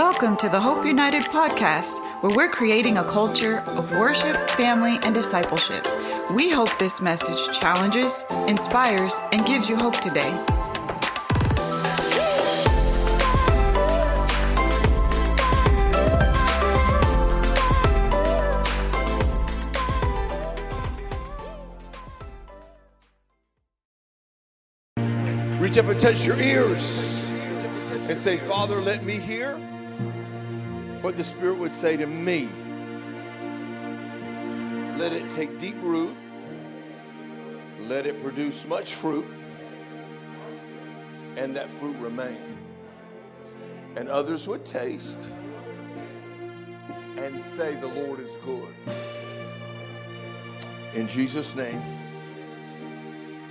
Welcome to the Hope United podcast, where we're creating a culture of worship, family, and discipleship. We hope this message challenges, inspires, and gives you hope today. Reach up and touch your ears and say, Father, let me hear what the Spirit would say to me. Let it take deep root. Let it produce much fruit. And that fruit remain. And others would taste and say, The Lord is good. In Jesus' name,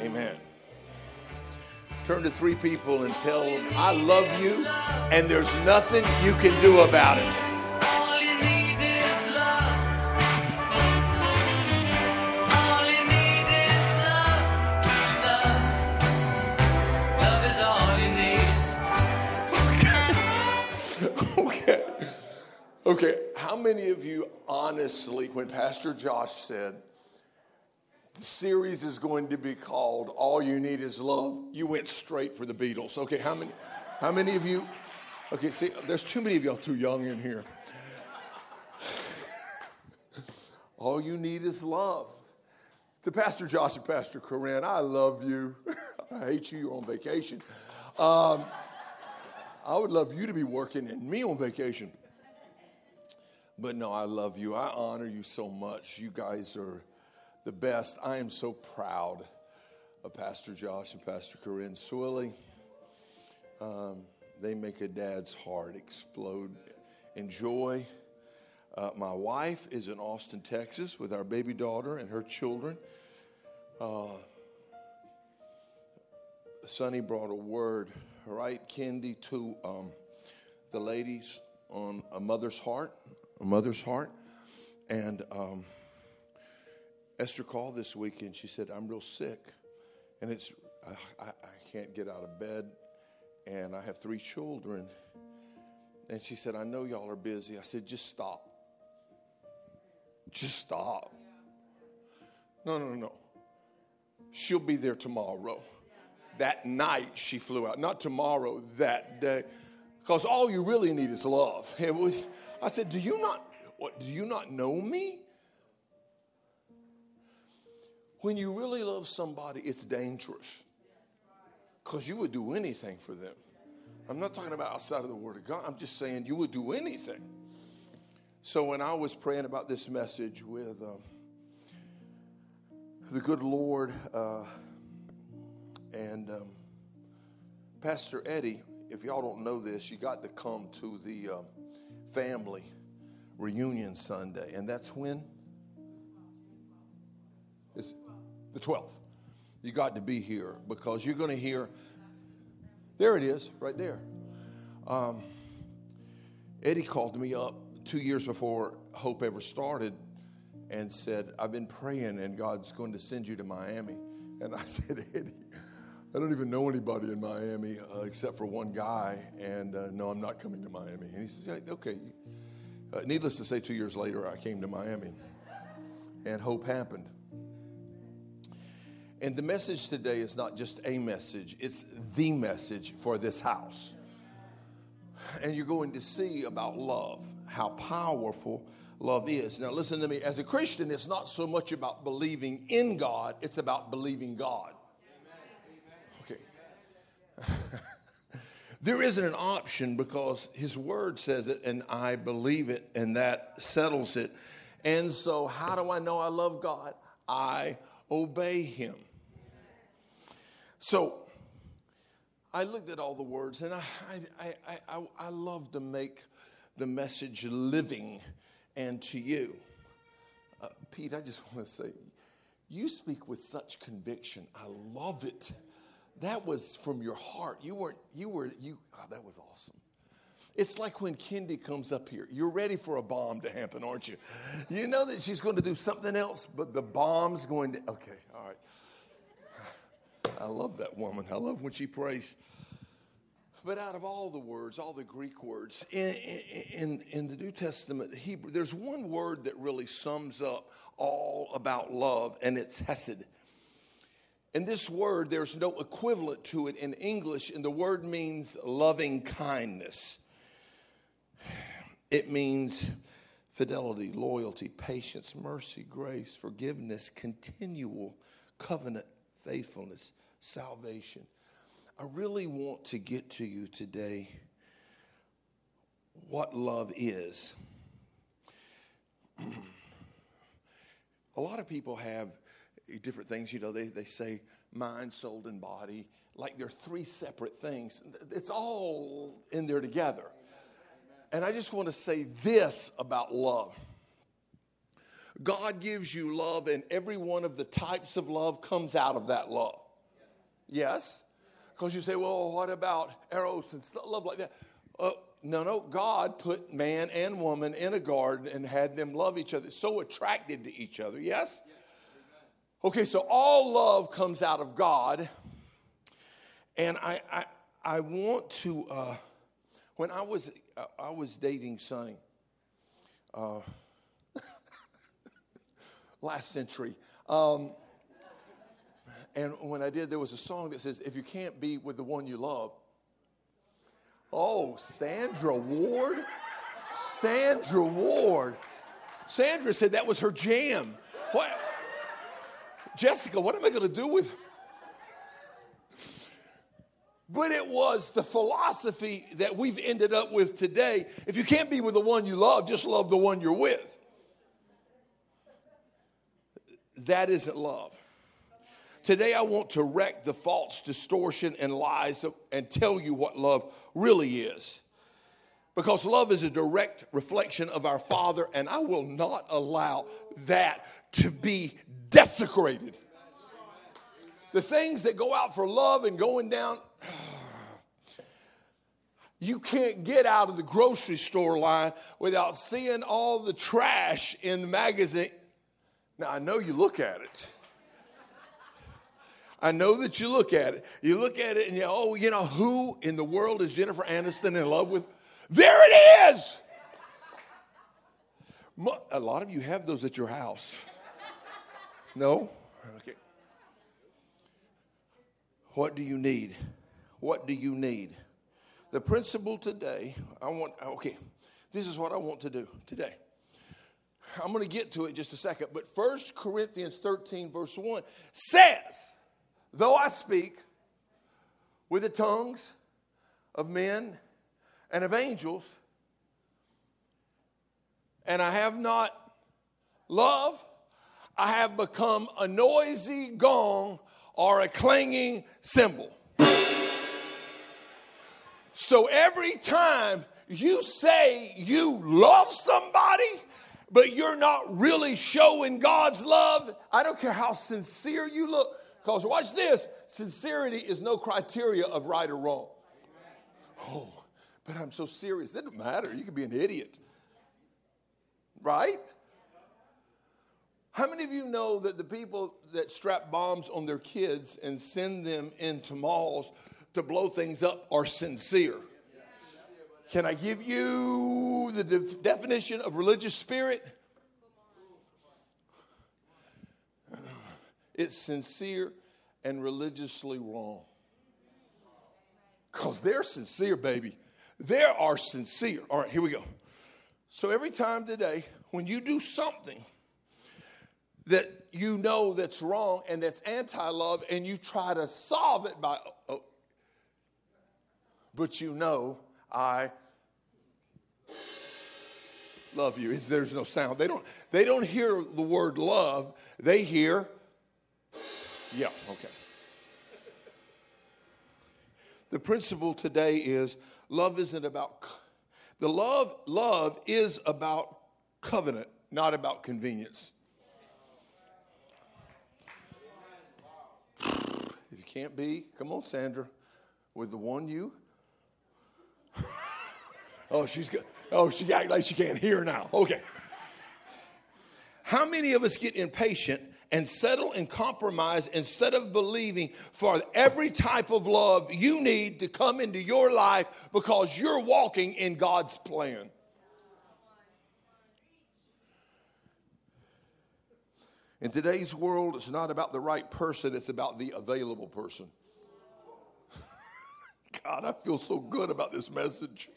amen. Turn to three people and tell them, I love you, and there's nothing you can do about it. Okay. How many of you, honestly, when Pastor Josh said the series is going to be called All You Need Is Love, you went straight for the Beatles? Okay. How many? How many of you? Okay. See, there's too many of y'all too young in here. All you need is love. To Pastor Josh and Pastor Corinne, I love you. I hate you. You're on vacation. Um, I would love you to be working and me on vacation. But no, I love you. I honor you so much. You guys are the best. I am so proud of Pastor Josh and Pastor Corinne Swilly. Um, they make a dad's heart explode in joy. Uh, my wife is in Austin, Texas, with our baby daughter and her children. Uh, Sonny brought a word, right, Kendi, to um, the ladies on a mother's heart, a mother's heart. And um, Esther called this week and she said, I'm real sick. And it's, I, I, I can't get out of bed. And I have three children. And she said, I know y'all are busy. I said, just stop. Just stop. No, no, no. She'll be there tomorrow. That night she flew out. Not tomorrow, that day. Because all you really need is love. I said, Do you not what do you not know me? When you really love somebody, it's dangerous. Because you would do anything for them. I'm not talking about outside of the Word of God. I'm just saying you would do anything. So when I was praying about this message with um, the good Lord uh, and um, Pastor Eddie, if y'all don't know this, you got to come to the um, family reunion Sunday, and that's when the 12th. You got to be here because you're going to hear. There it is, right there. Um, Eddie called me up two years before Hope ever started and said, I've been praying and God's going to send you to Miami. And I said, Eddie, I don't even know anybody in Miami uh, except for one guy, and uh, no, I'm not coming to Miami. And he says, "Yeah, Okay. Uh, needless to say, two years later, I came to Miami, and Hope happened. And the message today is not just a message, it's the message for this house. And you're going to see about love, how powerful love is. Now, listen to me. As a Christian, it's not so much about believing in God, it's about believing God. Okay. there isn't an option because His Word says it, and I believe it, and that settles it. And so, how do I know I love God? I obey Him. So, I looked at all the words and I, I, I, I, I love to make the message living and to you. Uh, Pete, I just want to say, you speak with such conviction. I love it. That was from your heart. You weren't, you were, you, oh, that was awesome. It's like when Kendi comes up here. You're ready for a bomb to happen, aren't you? You know that she's going to do something else, but the bomb's going to, okay, all right. I love that woman. I love when she prays. But out of all the words, all the Greek words in, in, in the New Testament, Hebrew, there's one word that really sums up all about love, and it's hesed. And this word, there's no equivalent to it in English, and the word means loving kindness. It means fidelity, loyalty, patience, mercy, grace, forgiveness, continual covenant, faithfulness, salvation. I really want to get to you today what love is. A lot of people have different things, you know, they, they say mind, soul, and body, like they're three separate things. It's all in there together. And I just want to say this about love God gives you love, and every one of the types of love comes out of that love. Yes? Because you say, well, what about eros and love like that? Uh, no, no. God put man and woman in a garden and had them love each other, so attracted to each other. Yes? Okay, so all love comes out of God. And I, I, I want to, uh, when I was, uh, I was dating Sonny uh, last century. Um, and when I did, there was a song that says, If you can't be with the one you love. Oh, Sandra Ward? Sandra Ward. Sandra said that was her jam. What? Jessica, what am I going to do with but it was the philosophy that we've ended up with today. If you can't be with the one you love, just love the one you're with. That isn't love. Today, I want to wreck the false distortion and lies and tell you what love really is. Because love is a direct reflection of our Father, and I will not allow that to be desecrated. The things that go out for love and going down, you can't get out of the grocery store line without seeing all the trash in the magazine. Now, I know you look at it. I know that you look at it. You look at it and you, oh, you know, who in the world is Jennifer Aniston in love with? There it is. A lot of you have those at your house. No? Okay. What do you need? What do you need? The principle today, I want, okay, this is what I want to do today. I'm going to get to it in just a second, but 1 Corinthians 13, verse 1 says, Though I speak with the tongues of men and of angels, and I have not love, I have become a noisy gong or a clanging cymbal. So every time you say you love somebody, but you're not really showing God's love, I don't care how sincere you look, because watch this sincerity is no criteria of right or wrong. Oh, but I'm so serious. It doesn't matter. You can be an idiot. Right? How many of you know that the people that strap bombs on their kids and send them into malls to blow things up are sincere? Can I give you the de- definition of religious spirit? It's sincere and religiously wrong. Because they're sincere, baby. They are sincere. All right, here we go. So every time today, when you do something that you know that's wrong and that's anti love, and you try to solve it by, oh, oh. but you know I love you. There's no sound. They don't, they don't hear the word love, they hear yeah, okay. The principle today is love isn't about the love love is about covenant, not about convenience. If you can't be, come on, Sandra, with the one you. oh, she's got. Oh, she act like she can't hear now. Okay. How many of us get impatient and settle and compromise instead of believing for every type of love you need to come into your life because you're walking in God's plan. In today's world, it's not about the right person, it's about the available person. God, I feel so good about this message.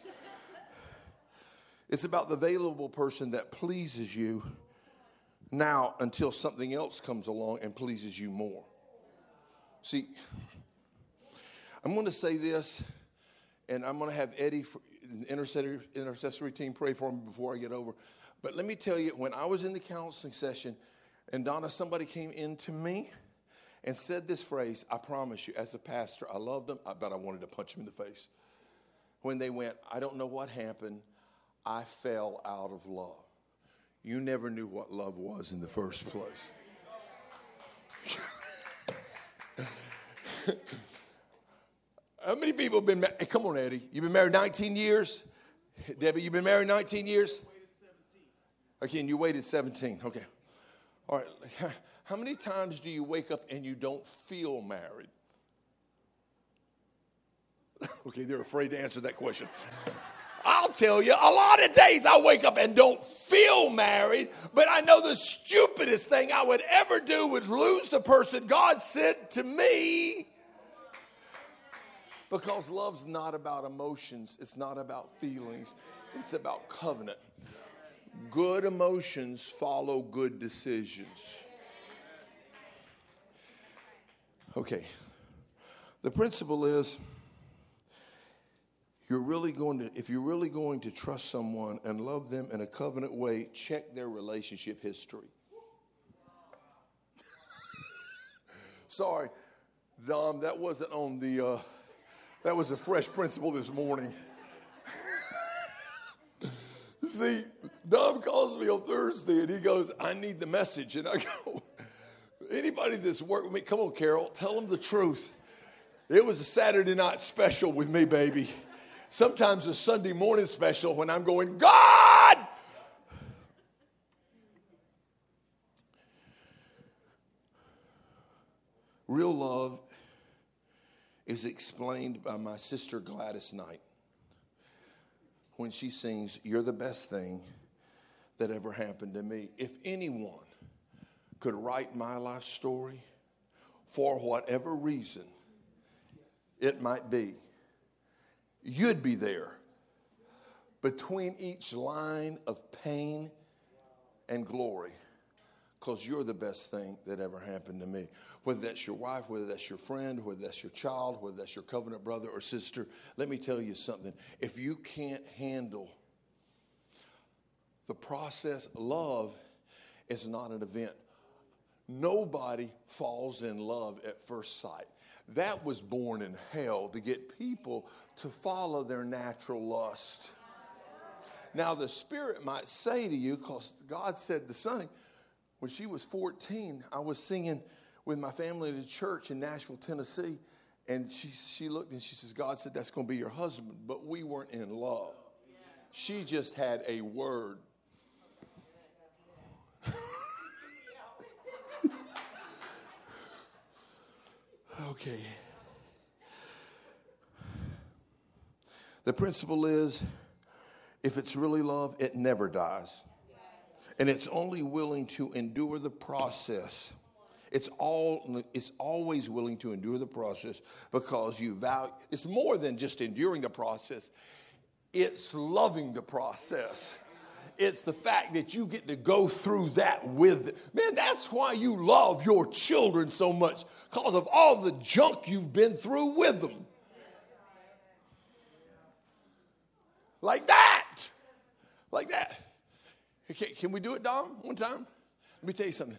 It's about the available person that pleases you now until something else comes along and pleases you more. See, I'm going to say this, and I'm going to have Eddie, intercessory, intercessory team, pray for me before I get over. But let me tell you, when I was in the counseling session, and Donna, somebody came into me and said this phrase I promise you, as a pastor, I love them, but I wanted to punch them in the face. When they went, I don't know what happened, I fell out of love. You never knew what love was in the first place. How many people have been married? Come on, Eddie. You've been married 19 years? Debbie, you've been married 19 years? Okay, you waited 17. Okay. All right. How many times do you wake up and you don't feel married? okay, they're afraid to answer that question. I'll tell you, a lot of days I wake up and don't feel married, but I know the stupidest thing I would ever do would lose the person God sent to me. Because love's not about emotions, it's not about feelings, it's about covenant. Good emotions follow good decisions. Okay. The principle is you're really going to if you're really going to trust someone and love them in a covenant way, check their relationship history. Sorry, Dom, that wasn't on the uh, that was a fresh principle this morning. See, Dom calls me on Thursday and he goes, I need the message. And I go, anybody that's worked with me, come on, Carol, tell them the truth. It was a Saturday night special with me, baby. Sometimes a Sunday morning special when I'm going, God! Real love is explained by my sister Gladys Knight when she sings, You're the best thing that ever happened to me. If anyone could write my life story for whatever reason it might be, you'd be there between each line of pain and glory because you're the best thing that ever happened to me. Whether that's your wife, whether that's your friend, whether that's your child, whether that's your covenant brother or sister, let me tell you something. If you can't handle the process, love is not an event. Nobody falls in love at first sight. That was born in hell to get people to follow their natural lust. Now, the Spirit might say to you, because God said to Sonny, when she was 14, I was singing with my family at a church in Nashville, Tennessee, and she, she looked and she says, God said that's going to be your husband, but we weren't in love. She just had a word Okay. The principle is if it's really love, it never dies. And it's only willing to endure the process. It's all it's always willing to endure the process because you value it's more than just enduring the process. It's loving the process. It's the fact that you get to go through that with them. Man, that's why you love your children so much, because of all the junk you've been through with them. Like that. Like that. Okay, can we do it, Dom, one time? Let me tell you something.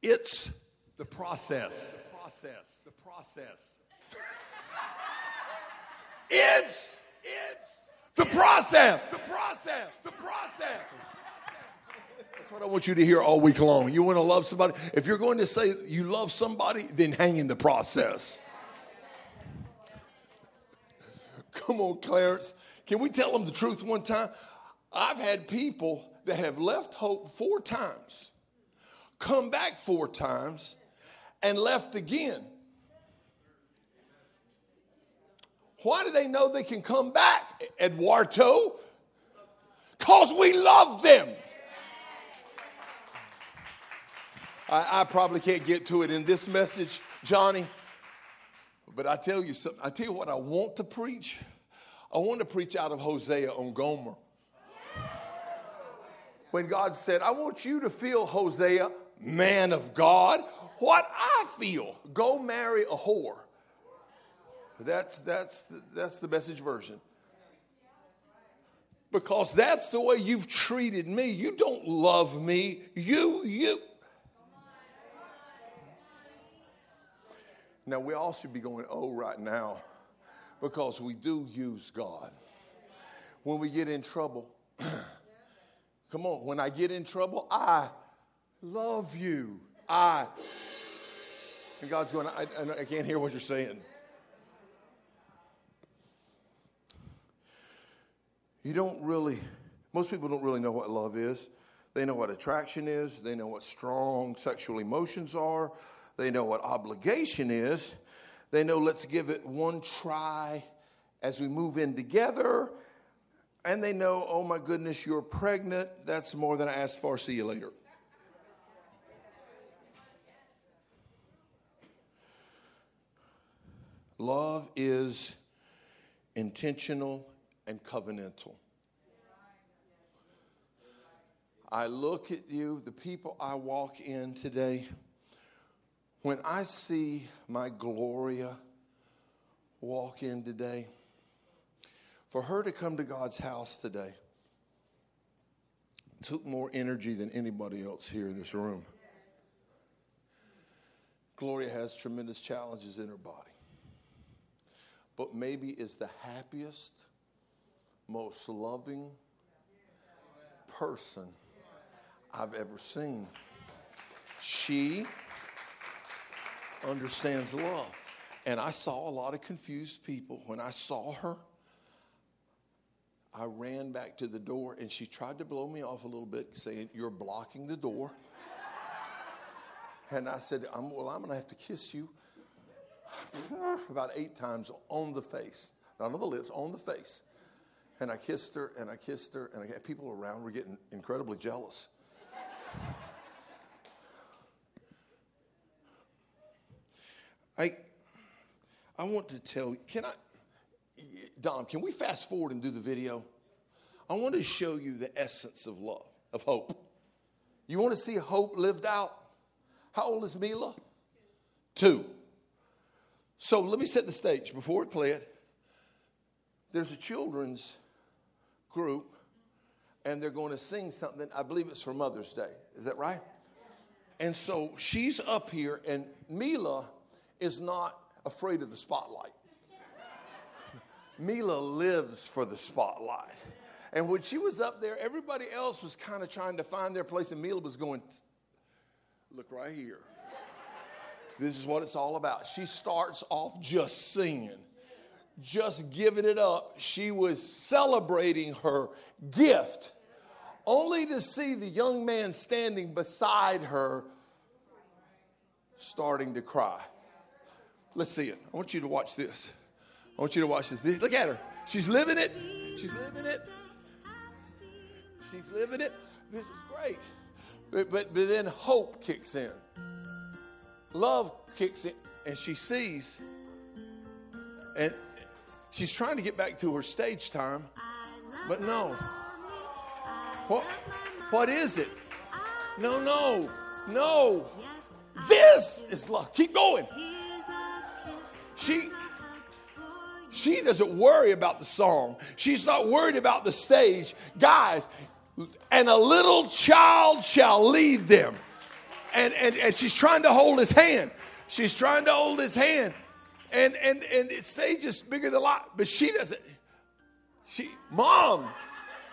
It's the process. The process. The process. it's, it's the process. The process. The process. That's what I want you to hear all week long. You want to love somebody? If you're going to say you love somebody, then hang in the process. Come on, Clarence. Can we tell them the truth one time? I've had people that have left hope four times come back four times, and left again. Why do they know they can come back, Eduardo? Because we love them. I, I, probably can't get to it in this message, Johnny. But I tell you something. I tell you what I want to preach. I want to preach out of Hosea on Gomer. When God said, I want you to feel, Hosea, man of God, what I feel. Go marry a whore. That's, that's, the, that's the message version. Because that's the way you've treated me. You don't love me. You, you. Now, we all should be going, oh, right now, because we do use God. When we get in trouble, come on, when I get in trouble, I love you. I. And God's going, I, I can't hear what you're saying. You don't really, most people don't really know what love is. They know what attraction is, they know what strong sexual emotions are, they know what obligation is. They know let's give it one try as we move in together. And they know, oh my goodness, you're pregnant. That's more than I asked for. See you later. Love is intentional and covenantal. I look at you, the people I walk in today, when I see my Gloria walk in today, for her to come to God's house today took more energy than anybody else here in this room. Gloria has tremendous challenges in her body, but maybe is the happiest, most loving person I've ever seen. She understands love. And I saw a lot of confused people. When I saw her, I ran back to the door and she tried to blow me off a little bit, saying, You're blocking the door. and I said, I'm, Well, I'm going to have to kiss you about eight times on the face, not on the lips, on the face. And I kissed her and I kissed her, and I, people around were getting incredibly jealous. I, I want to tell you, can I, Dom, can we fast forward and do the video? I want to show you the essence of love, of hope. You want to see hope lived out? How old is Mila? Two. So let me set the stage before we play it. There's a children's group, and they're going to sing something. I believe it's for Mother's Day. Is that right? And so she's up here, and Mila is not afraid of the spotlight. Mila lives for the spotlight. And when she was up there, everybody else was kind of trying to find their place, and Mila was going, Look right here. This is what it's all about. She starts off just singing, just giving it up. She was celebrating her gift, only to see the young man standing beside her starting to cry. Let's see it. I want you to watch this. I want you to watch this. Look at her. She's living it. She's living it. She's living it. This is great. But, but, but then hope kicks in. Love kicks in. And she sees. And she's trying to get back to her stage time. But no. What, what is it? No, no, no. This is love. Keep going. She she doesn't worry about the song. She's not worried about the stage. Guys, and a little child shall lead them. And, and, and she's trying to hold his hand. She's trying to hold his hand. And and and stage is bigger than life. But she doesn't. She, mom.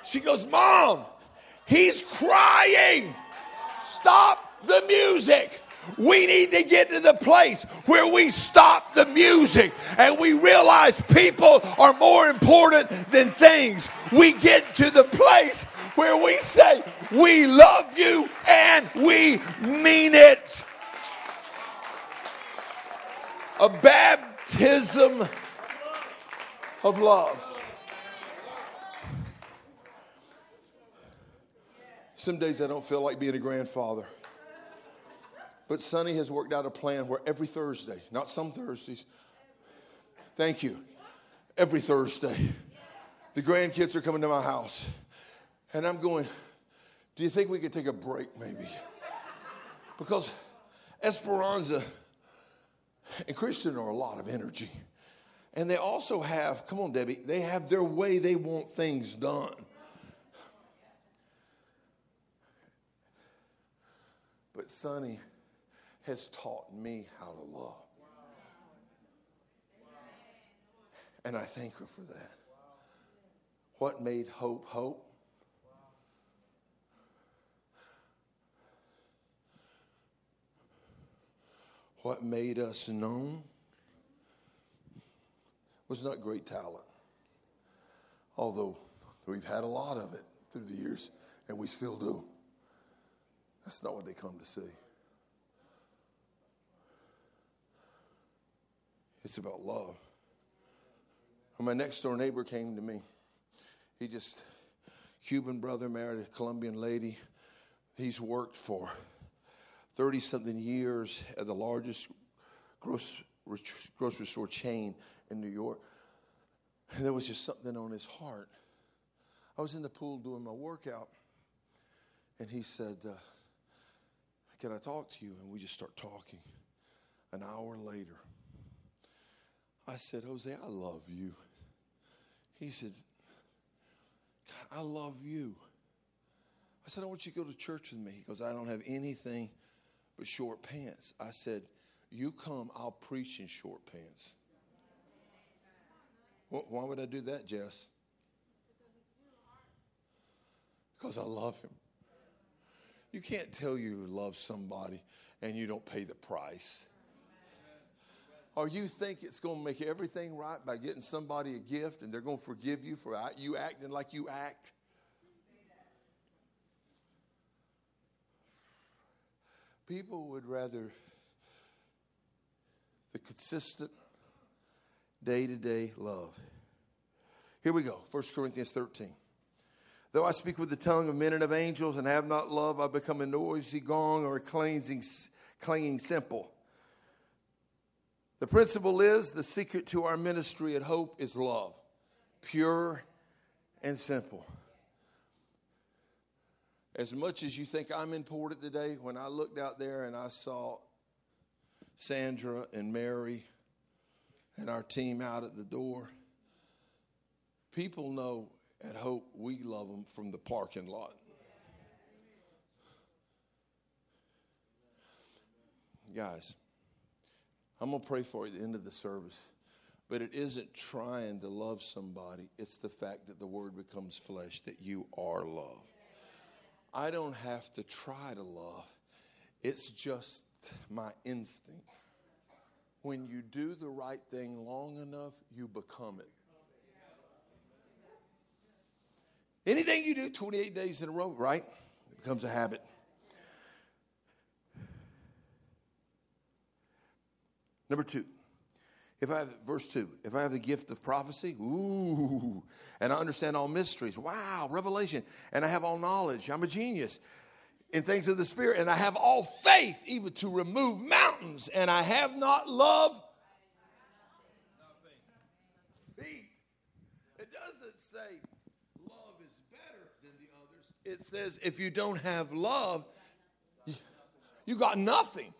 She goes, Mom, he's crying. Stop the music. We need to get to the place where we stop the music and we realize people are more important than things. We get to the place where we say, We love you and we mean it. A baptism of love. Some days I don't feel like being a grandfather. But Sonny has worked out a plan where every Thursday, not some Thursdays, thank you, every Thursday, the grandkids are coming to my house. And I'm going, do you think we could take a break maybe? Because Esperanza and Christian are a lot of energy. And they also have, come on, Debbie, they have their way they want things done. But Sonny has taught me how to love. And I thank her for that. What made hope hope? What made us known was not great talent, although we've had a lot of it through the years, and we still do. That's not what they come to see. It's about love. When my next door neighbor came to me, he just, Cuban brother, married a Colombian lady. He's worked for 30 something years at the largest grocery, grocery store chain in New York. And there was just something on his heart. I was in the pool doing my workout, and he said, uh, Can I talk to you? And we just start talking. An hour later, I said, Jose, I love you. He said, God, I love you. I said, I want you to go to church with me. He goes, I don't have anything but short pants. I said, You come, I'll preach in short pants. Why would I do that, Jess? Because I love him. You can't tell you love somebody and you don't pay the price. Or you think it's going to make everything right by getting somebody a gift and they're going to forgive you for you acting like you act? People would rather the consistent day to day love. Here we go 1 Corinthians 13. Though I speak with the tongue of men and of angels and have not love, I become a noisy gong or a clanging, clanging cymbal. The principle is the secret to our ministry at Hope is love, pure and simple. As much as you think I'm important today, when I looked out there and I saw Sandra and Mary and our team out at the door, people know at Hope we love them from the parking lot. Guys, I'm going to pray for you at the end of the service. But it isn't trying to love somebody, it's the fact that the word becomes flesh, that you are love. I don't have to try to love, it's just my instinct. When you do the right thing long enough, you become it. Anything you do 28 days in a row, right? It becomes a habit. Number two, if I have, verse two, if I have the gift of prophecy, ooh, and I understand all mysteries, wow, revelation, and I have all knowledge, I'm a genius in things of the Spirit, and I have all faith even to remove mountains, and I have not love. It doesn't say love is better than the others. It says if you don't have love, you got nothing.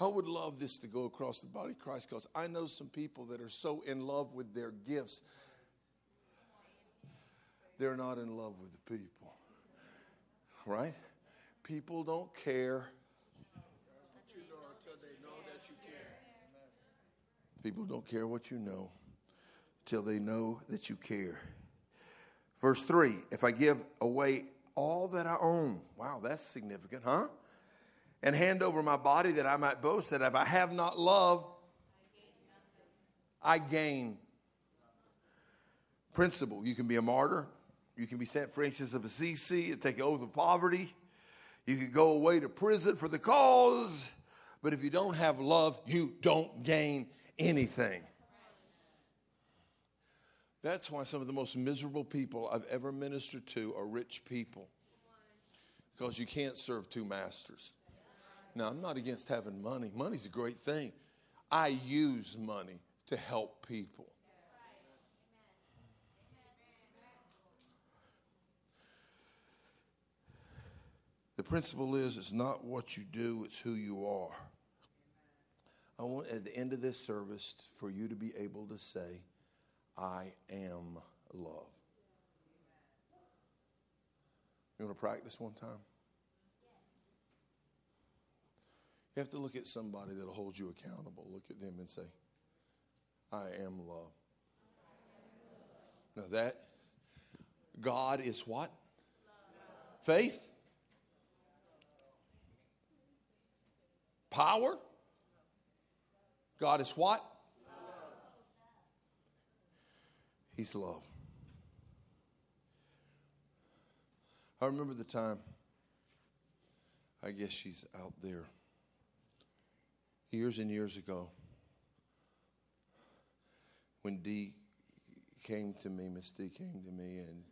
I would love this to go across the body of Christ because I know some people that are so in love with their gifts, they're not in love with the people. Right? People don't care. People don't care what you know till they know that you care. Verse 3 If I give away all that I own, wow, that's significant, huh? And hand over my body that I might boast that if I have not love, I gain. Principle you can be a martyr, You can be St. Francis of Assisi and take an oath of poverty. You can go away to prison for the cause. But if you don't have love, you don't gain anything. That's why some of the most miserable people I've ever ministered to are rich people. Because you can't serve two masters. Now, I'm not against having money, money's a great thing. I use money to help people. The principle is it's not what you do, it's who you are. I want at the end of this service for you to be able to say, I am love. You want to practice one time? You have to look at somebody that'll hold you accountable. Look at them and say, I am love. Now that God is what? Faith? Power? God is what? He's love. I remember the time, I guess she's out there, years and years ago, when Dee came to me, Miss Dee came to me, and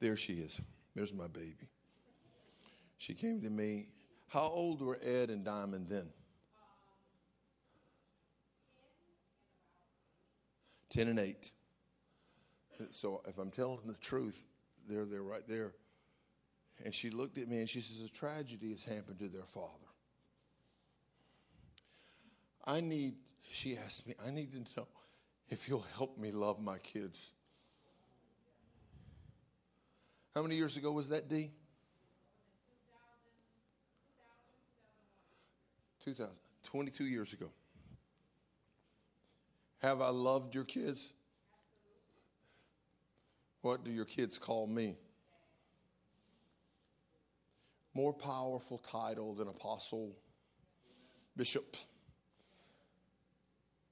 there she is. There's my baby. She came to me. How old were Ed and Diamond then? 10 and 8. So if I'm telling the truth, they're there right there. And she looked at me and she says, A tragedy has happened to their father. I need, she asked me, I need to know if you'll help me love my kids. How many years ago was that, Dee? 2000, 22 years ago. Have I loved your kids? What do your kids call me? More powerful title than apostle, bishop,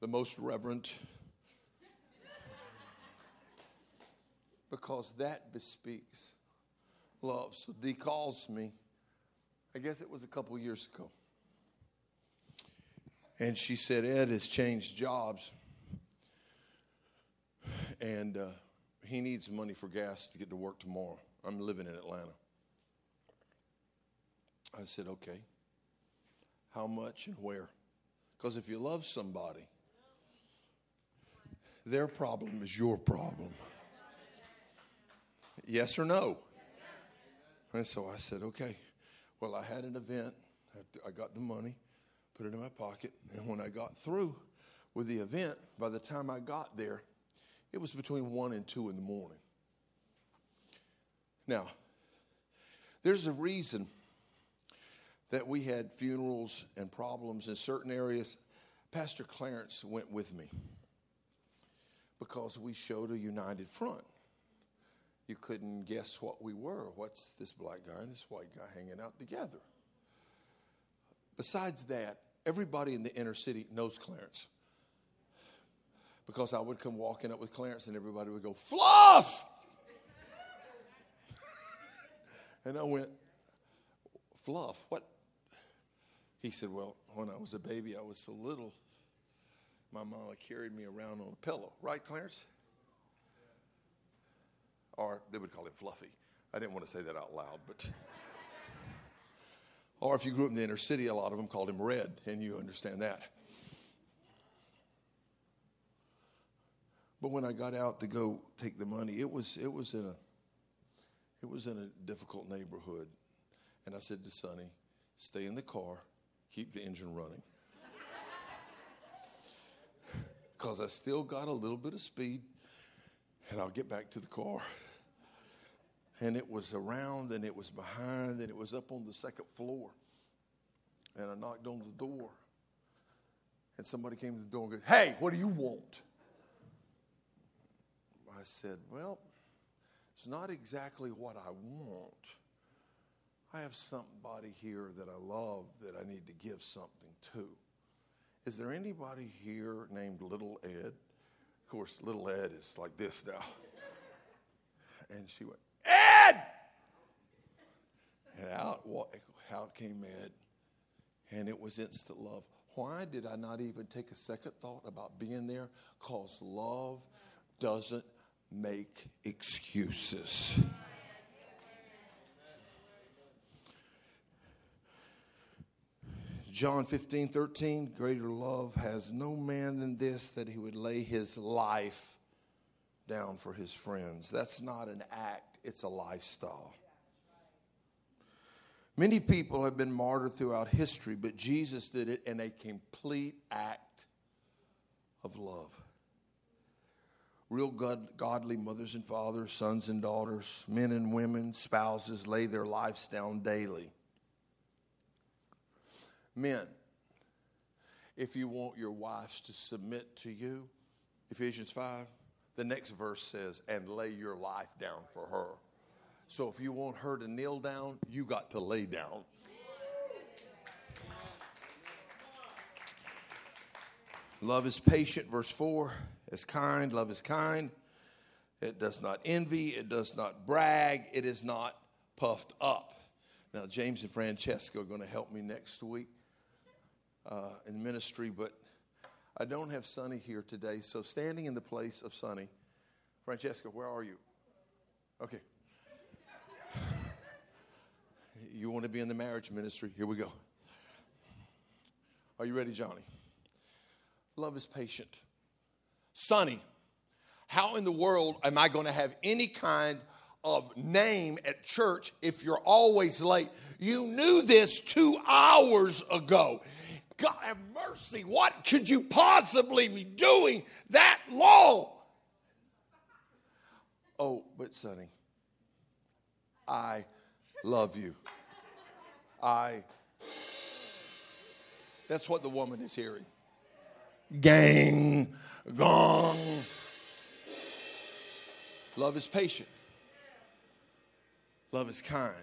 the most reverent. because that bespeaks love. So Dee calls me, I guess it was a couple years ago. And she said, Ed has changed jobs and uh, he needs money for gas to get to work tomorrow. I'm living in Atlanta. I said, okay. How much and where? Because if you love somebody, their problem is your problem. Yes or no? And so I said, okay. Well, I had an event. I got the money, put it in my pocket. And when I got through with the event, by the time I got there, it was between 1 and 2 in the morning. Now, there's a reason that we had funerals and problems in certain areas. Pastor Clarence went with me because we showed a united front. You couldn't guess what we were. What's this black guy and this white guy hanging out together? Besides that, everybody in the inner city knows Clarence because I would come walking up with Clarence and everybody would go, Fluff! and I went, Fluff? What? He said, Well, when I was a baby, I was so little, my mama carried me around on a pillow. Right, Clarence? Or they would call him Fluffy. I didn't want to say that out loud, but. or if you grew up in the inner city, a lot of them called him Red, and you understand that. But when I got out to go take the money, it was it was in a it was in a difficult neighborhood. And I said to Sonny, stay in the car, keep the engine running. Because I still got a little bit of speed, and I'll get back to the car. And it was around, and it was behind, and it was up on the second floor. And I knocked on the door, and somebody came to the door and goes, Hey, what do you want? I said, Well, it's not exactly what I want. I have somebody here that I love that I need to give something to. Is there anybody here named Little Ed? Of course, little Ed is like this now. And she went, Ed! And out, out came Ed. And it was instant love. Why did I not even take a second thought about being there? Because love doesn't make excuses. John 15, 13, greater love has no man than this that he would lay his life down for his friends. That's not an act, it's a lifestyle. Many people have been martyred throughout history, but Jesus did it in a complete act of love. Real God, godly mothers and fathers, sons and daughters, men and women, spouses lay their lives down daily. Men, if you want your wives to submit to you, Ephesians 5, the next verse says, and lay your life down for her. So if you want her to kneel down, you got to lay down. Love is patient, verse 4, is kind. Love is kind. It does not envy, it does not brag, it is not puffed up. Now, James and Francesca are going to help me next week uh, in ministry, but I don't have Sonny here today. So, standing in the place of Sonny, Francesca, where are you? Okay. You want to be in the marriage ministry? Here we go. Are you ready, Johnny? Love is patient. Sonny, how in the world am I going to have any kind of name at church if you're always late? You knew this two hours ago. God have mercy. What could you possibly be doing that long? Oh, but Sonny, I love you. I. That's what the woman is hearing. Gang, gong. Love is patient. Love is kind.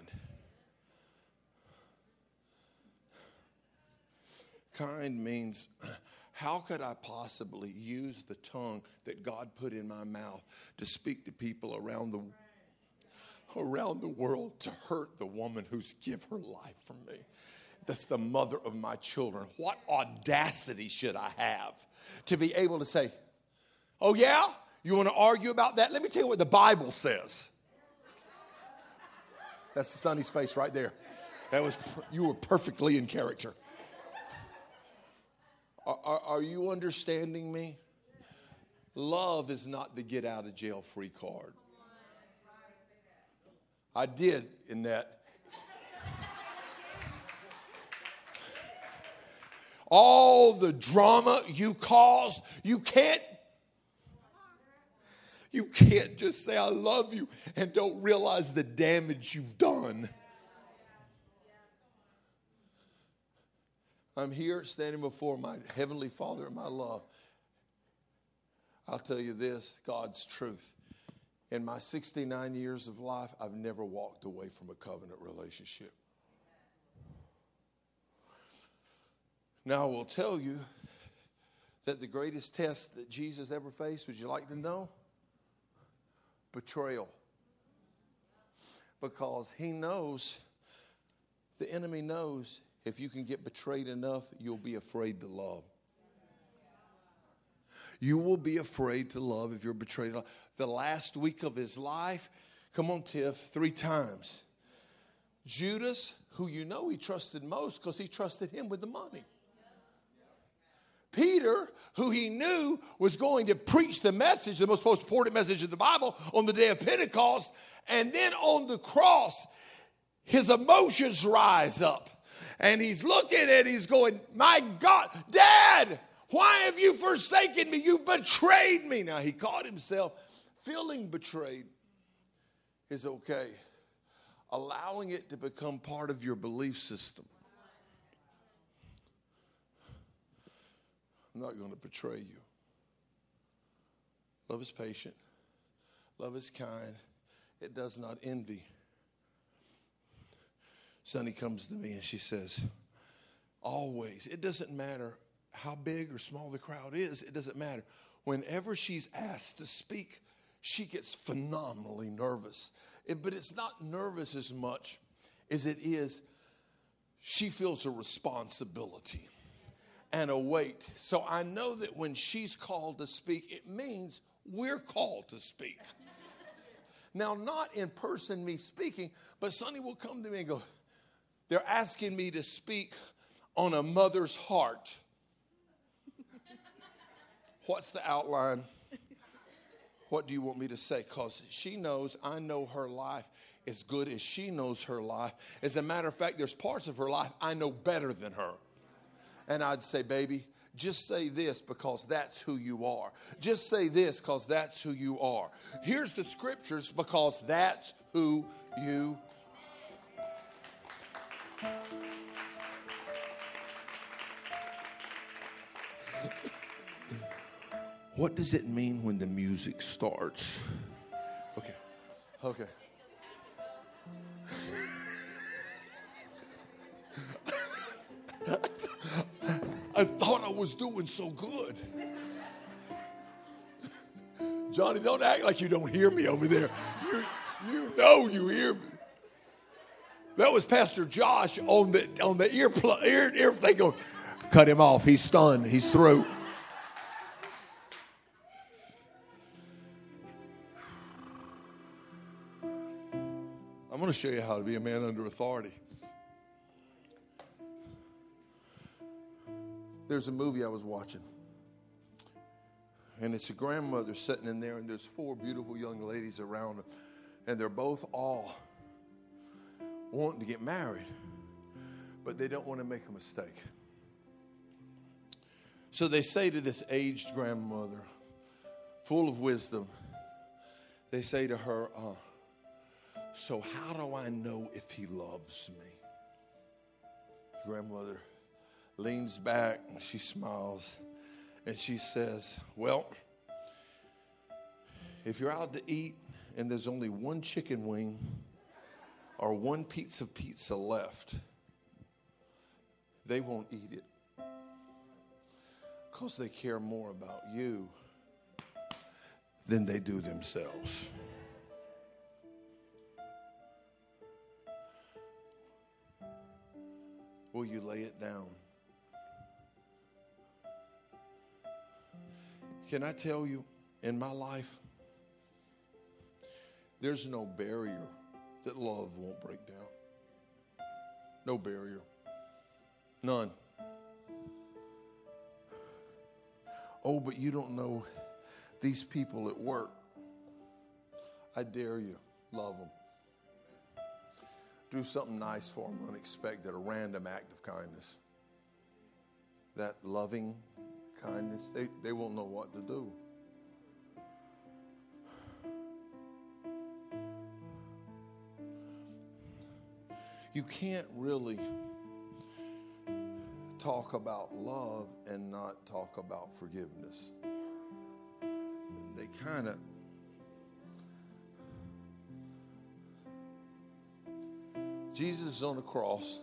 Kind means how could I possibly use the tongue that God put in my mouth to speak to people around the around the world to hurt the woman who's give her life for me? That's the mother of my children. What audacity should I have to be able to say, "Oh yeah, you want to argue about that? Let me tell you what the Bible says." That's the Sonny's face right there. That was you were perfectly in character. Are, are, you understanding me? Love is not the get out of jail free card. I did in that. All the drama you caused, you can't you can't just say I love you and don't realize the damage you've done. I'm here standing before my Heavenly Father and my love. I'll tell you this God's truth. In my 69 years of life, I've never walked away from a covenant relationship. Now, I will tell you that the greatest test that Jesus ever faced, would you like to know? Betrayal. Because he knows, the enemy knows if you can get betrayed enough, you'll be afraid to love. You will be afraid to love if you're betrayed. The last week of his life, come on, Tiff, three times. Judas, who you know he trusted most because he trusted him with the money. Peter, who he knew was going to preach the message, the most important message of the Bible on the day of Pentecost, and then on the cross, his emotions rise up. And he's looking at he's going, My God, Dad, why have you forsaken me? You've betrayed me. Now he caught himself feeling betrayed is okay. Allowing it to become part of your belief system. I'm not going to betray you. Love is patient. Love is kind. It does not envy. Sonny comes to me and she says, Always, it doesn't matter how big or small the crowd is, it doesn't matter. whenever she's asked to speak, she gets phenomenally nervous. It- but it's not nervous as much as it is she feels a responsibility and a weight. So I know that when she's called to speak, it means we're called to speak. Now, not in person, me speaking, but Sonny will come to me and go, They're asking me to speak on a mother's heart. What's the outline? What do you want me to say? Because she knows I know her life as good as she knows her life. As a matter of fact, there's parts of her life I know better than her. And I'd say, baby, just say this because that's who you are. Just say this because that's who you are. Here's the scriptures because that's who you What does it mean when the music starts? Okay. Okay. I thought I was doing so good. Johnny, don't act like you don't hear me over there. You, you know you hear me. That was Pastor Josh on the on the ear ear ear thing. Going, cut him off. He's stunned. He's through. I'm going to show you how to be a man under authority. There's a movie I was watching, and it's a grandmother sitting in there, and there's four beautiful young ladies around her, and they're both all wanting to get married, but they don't want to make a mistake. So they say to this aged grandmother, full of wisdom, they say to her, uh, So, how do I know if he loves me? Grandmother leans back and she smiles and she says, Well, if you're out to eat and there's only one chicken wing or one piece of pizza left, they won't eat it because they care more about you than they do themselves. Will you lay it down? Can I tell you, in my life, there's no barrier that love won't break down. No barrier. None. Oh, but you don't know these people at work. I dare you, love them. Do something nice for them, unexpected, a random act of kindness. That loving kindness, they, they won't know what to do. You can't really talk about love and not talk about forgiveness. They kind of Jesus is on the cross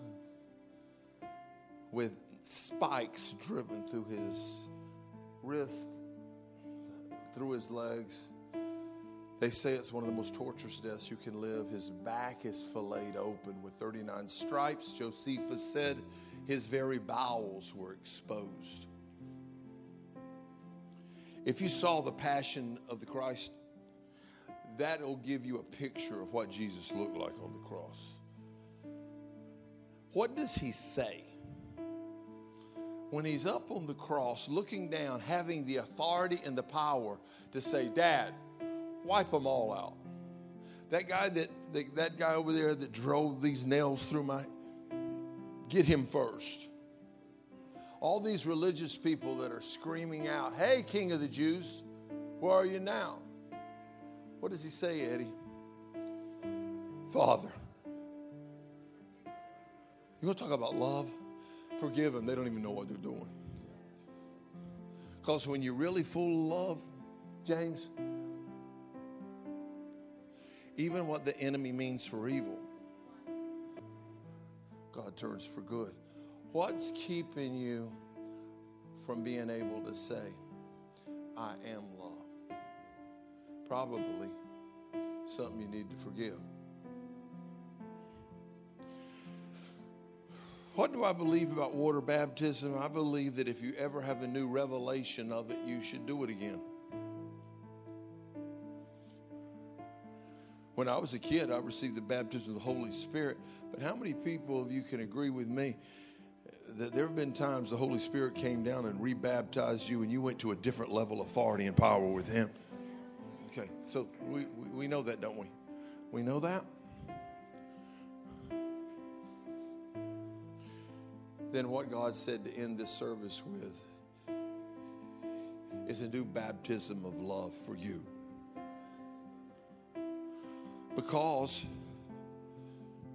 with spikes driven through his wrist, through his legs. They say it's one of the most torturous deaths you can live. His back is filleted open with 39 stripes. Josephus said his very bowels were exposed. If you saw the passion of the Christ, that'll give you a picture of what Jesus looked like on the cross. What does he say? When he's up on the cross, looking down, having the authority and the power to say, Dad, wipe them all out. That guy that, that, guy over there that drove these nails through my, get him first. All these religious people that are screaming out, Hey, King of the Jews, where are you now? What does he say, Eddie? Father. You want to talk about love? Forgive them. They don't even know what they're doing. Because when you're really full of love, James, even what the enemy means for evil, God turns for good. What's keeping you from being able to say, I am loved? Probably something you need to forgive. What do I believe about water baptism? I believe that if you ever have a new revelation of it, you should do it again. When I was a kid, I received the baptism of the Holy Spirit. But how many people of you can agree with me that there have been times the Holy Spirit came down and rebaptized you and you went to a different level of authority and power with Him? Okay, so we, we, we know that, don't we? We know that? Then what God said to end this service with is a new baptism of love for you. Because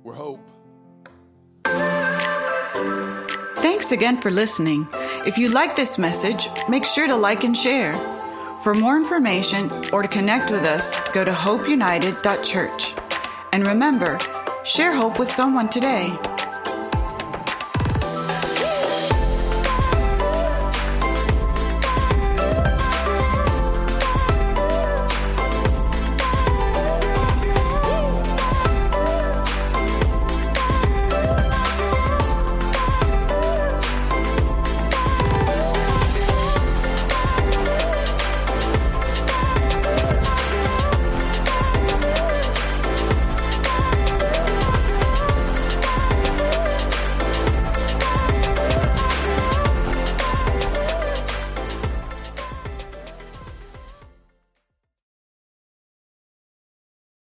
we're hope. Thanks again for listening. If you like this message, make sure to like and share. For more information or to connect with us, go to hopeunited.church. And remember, share hope with someone today.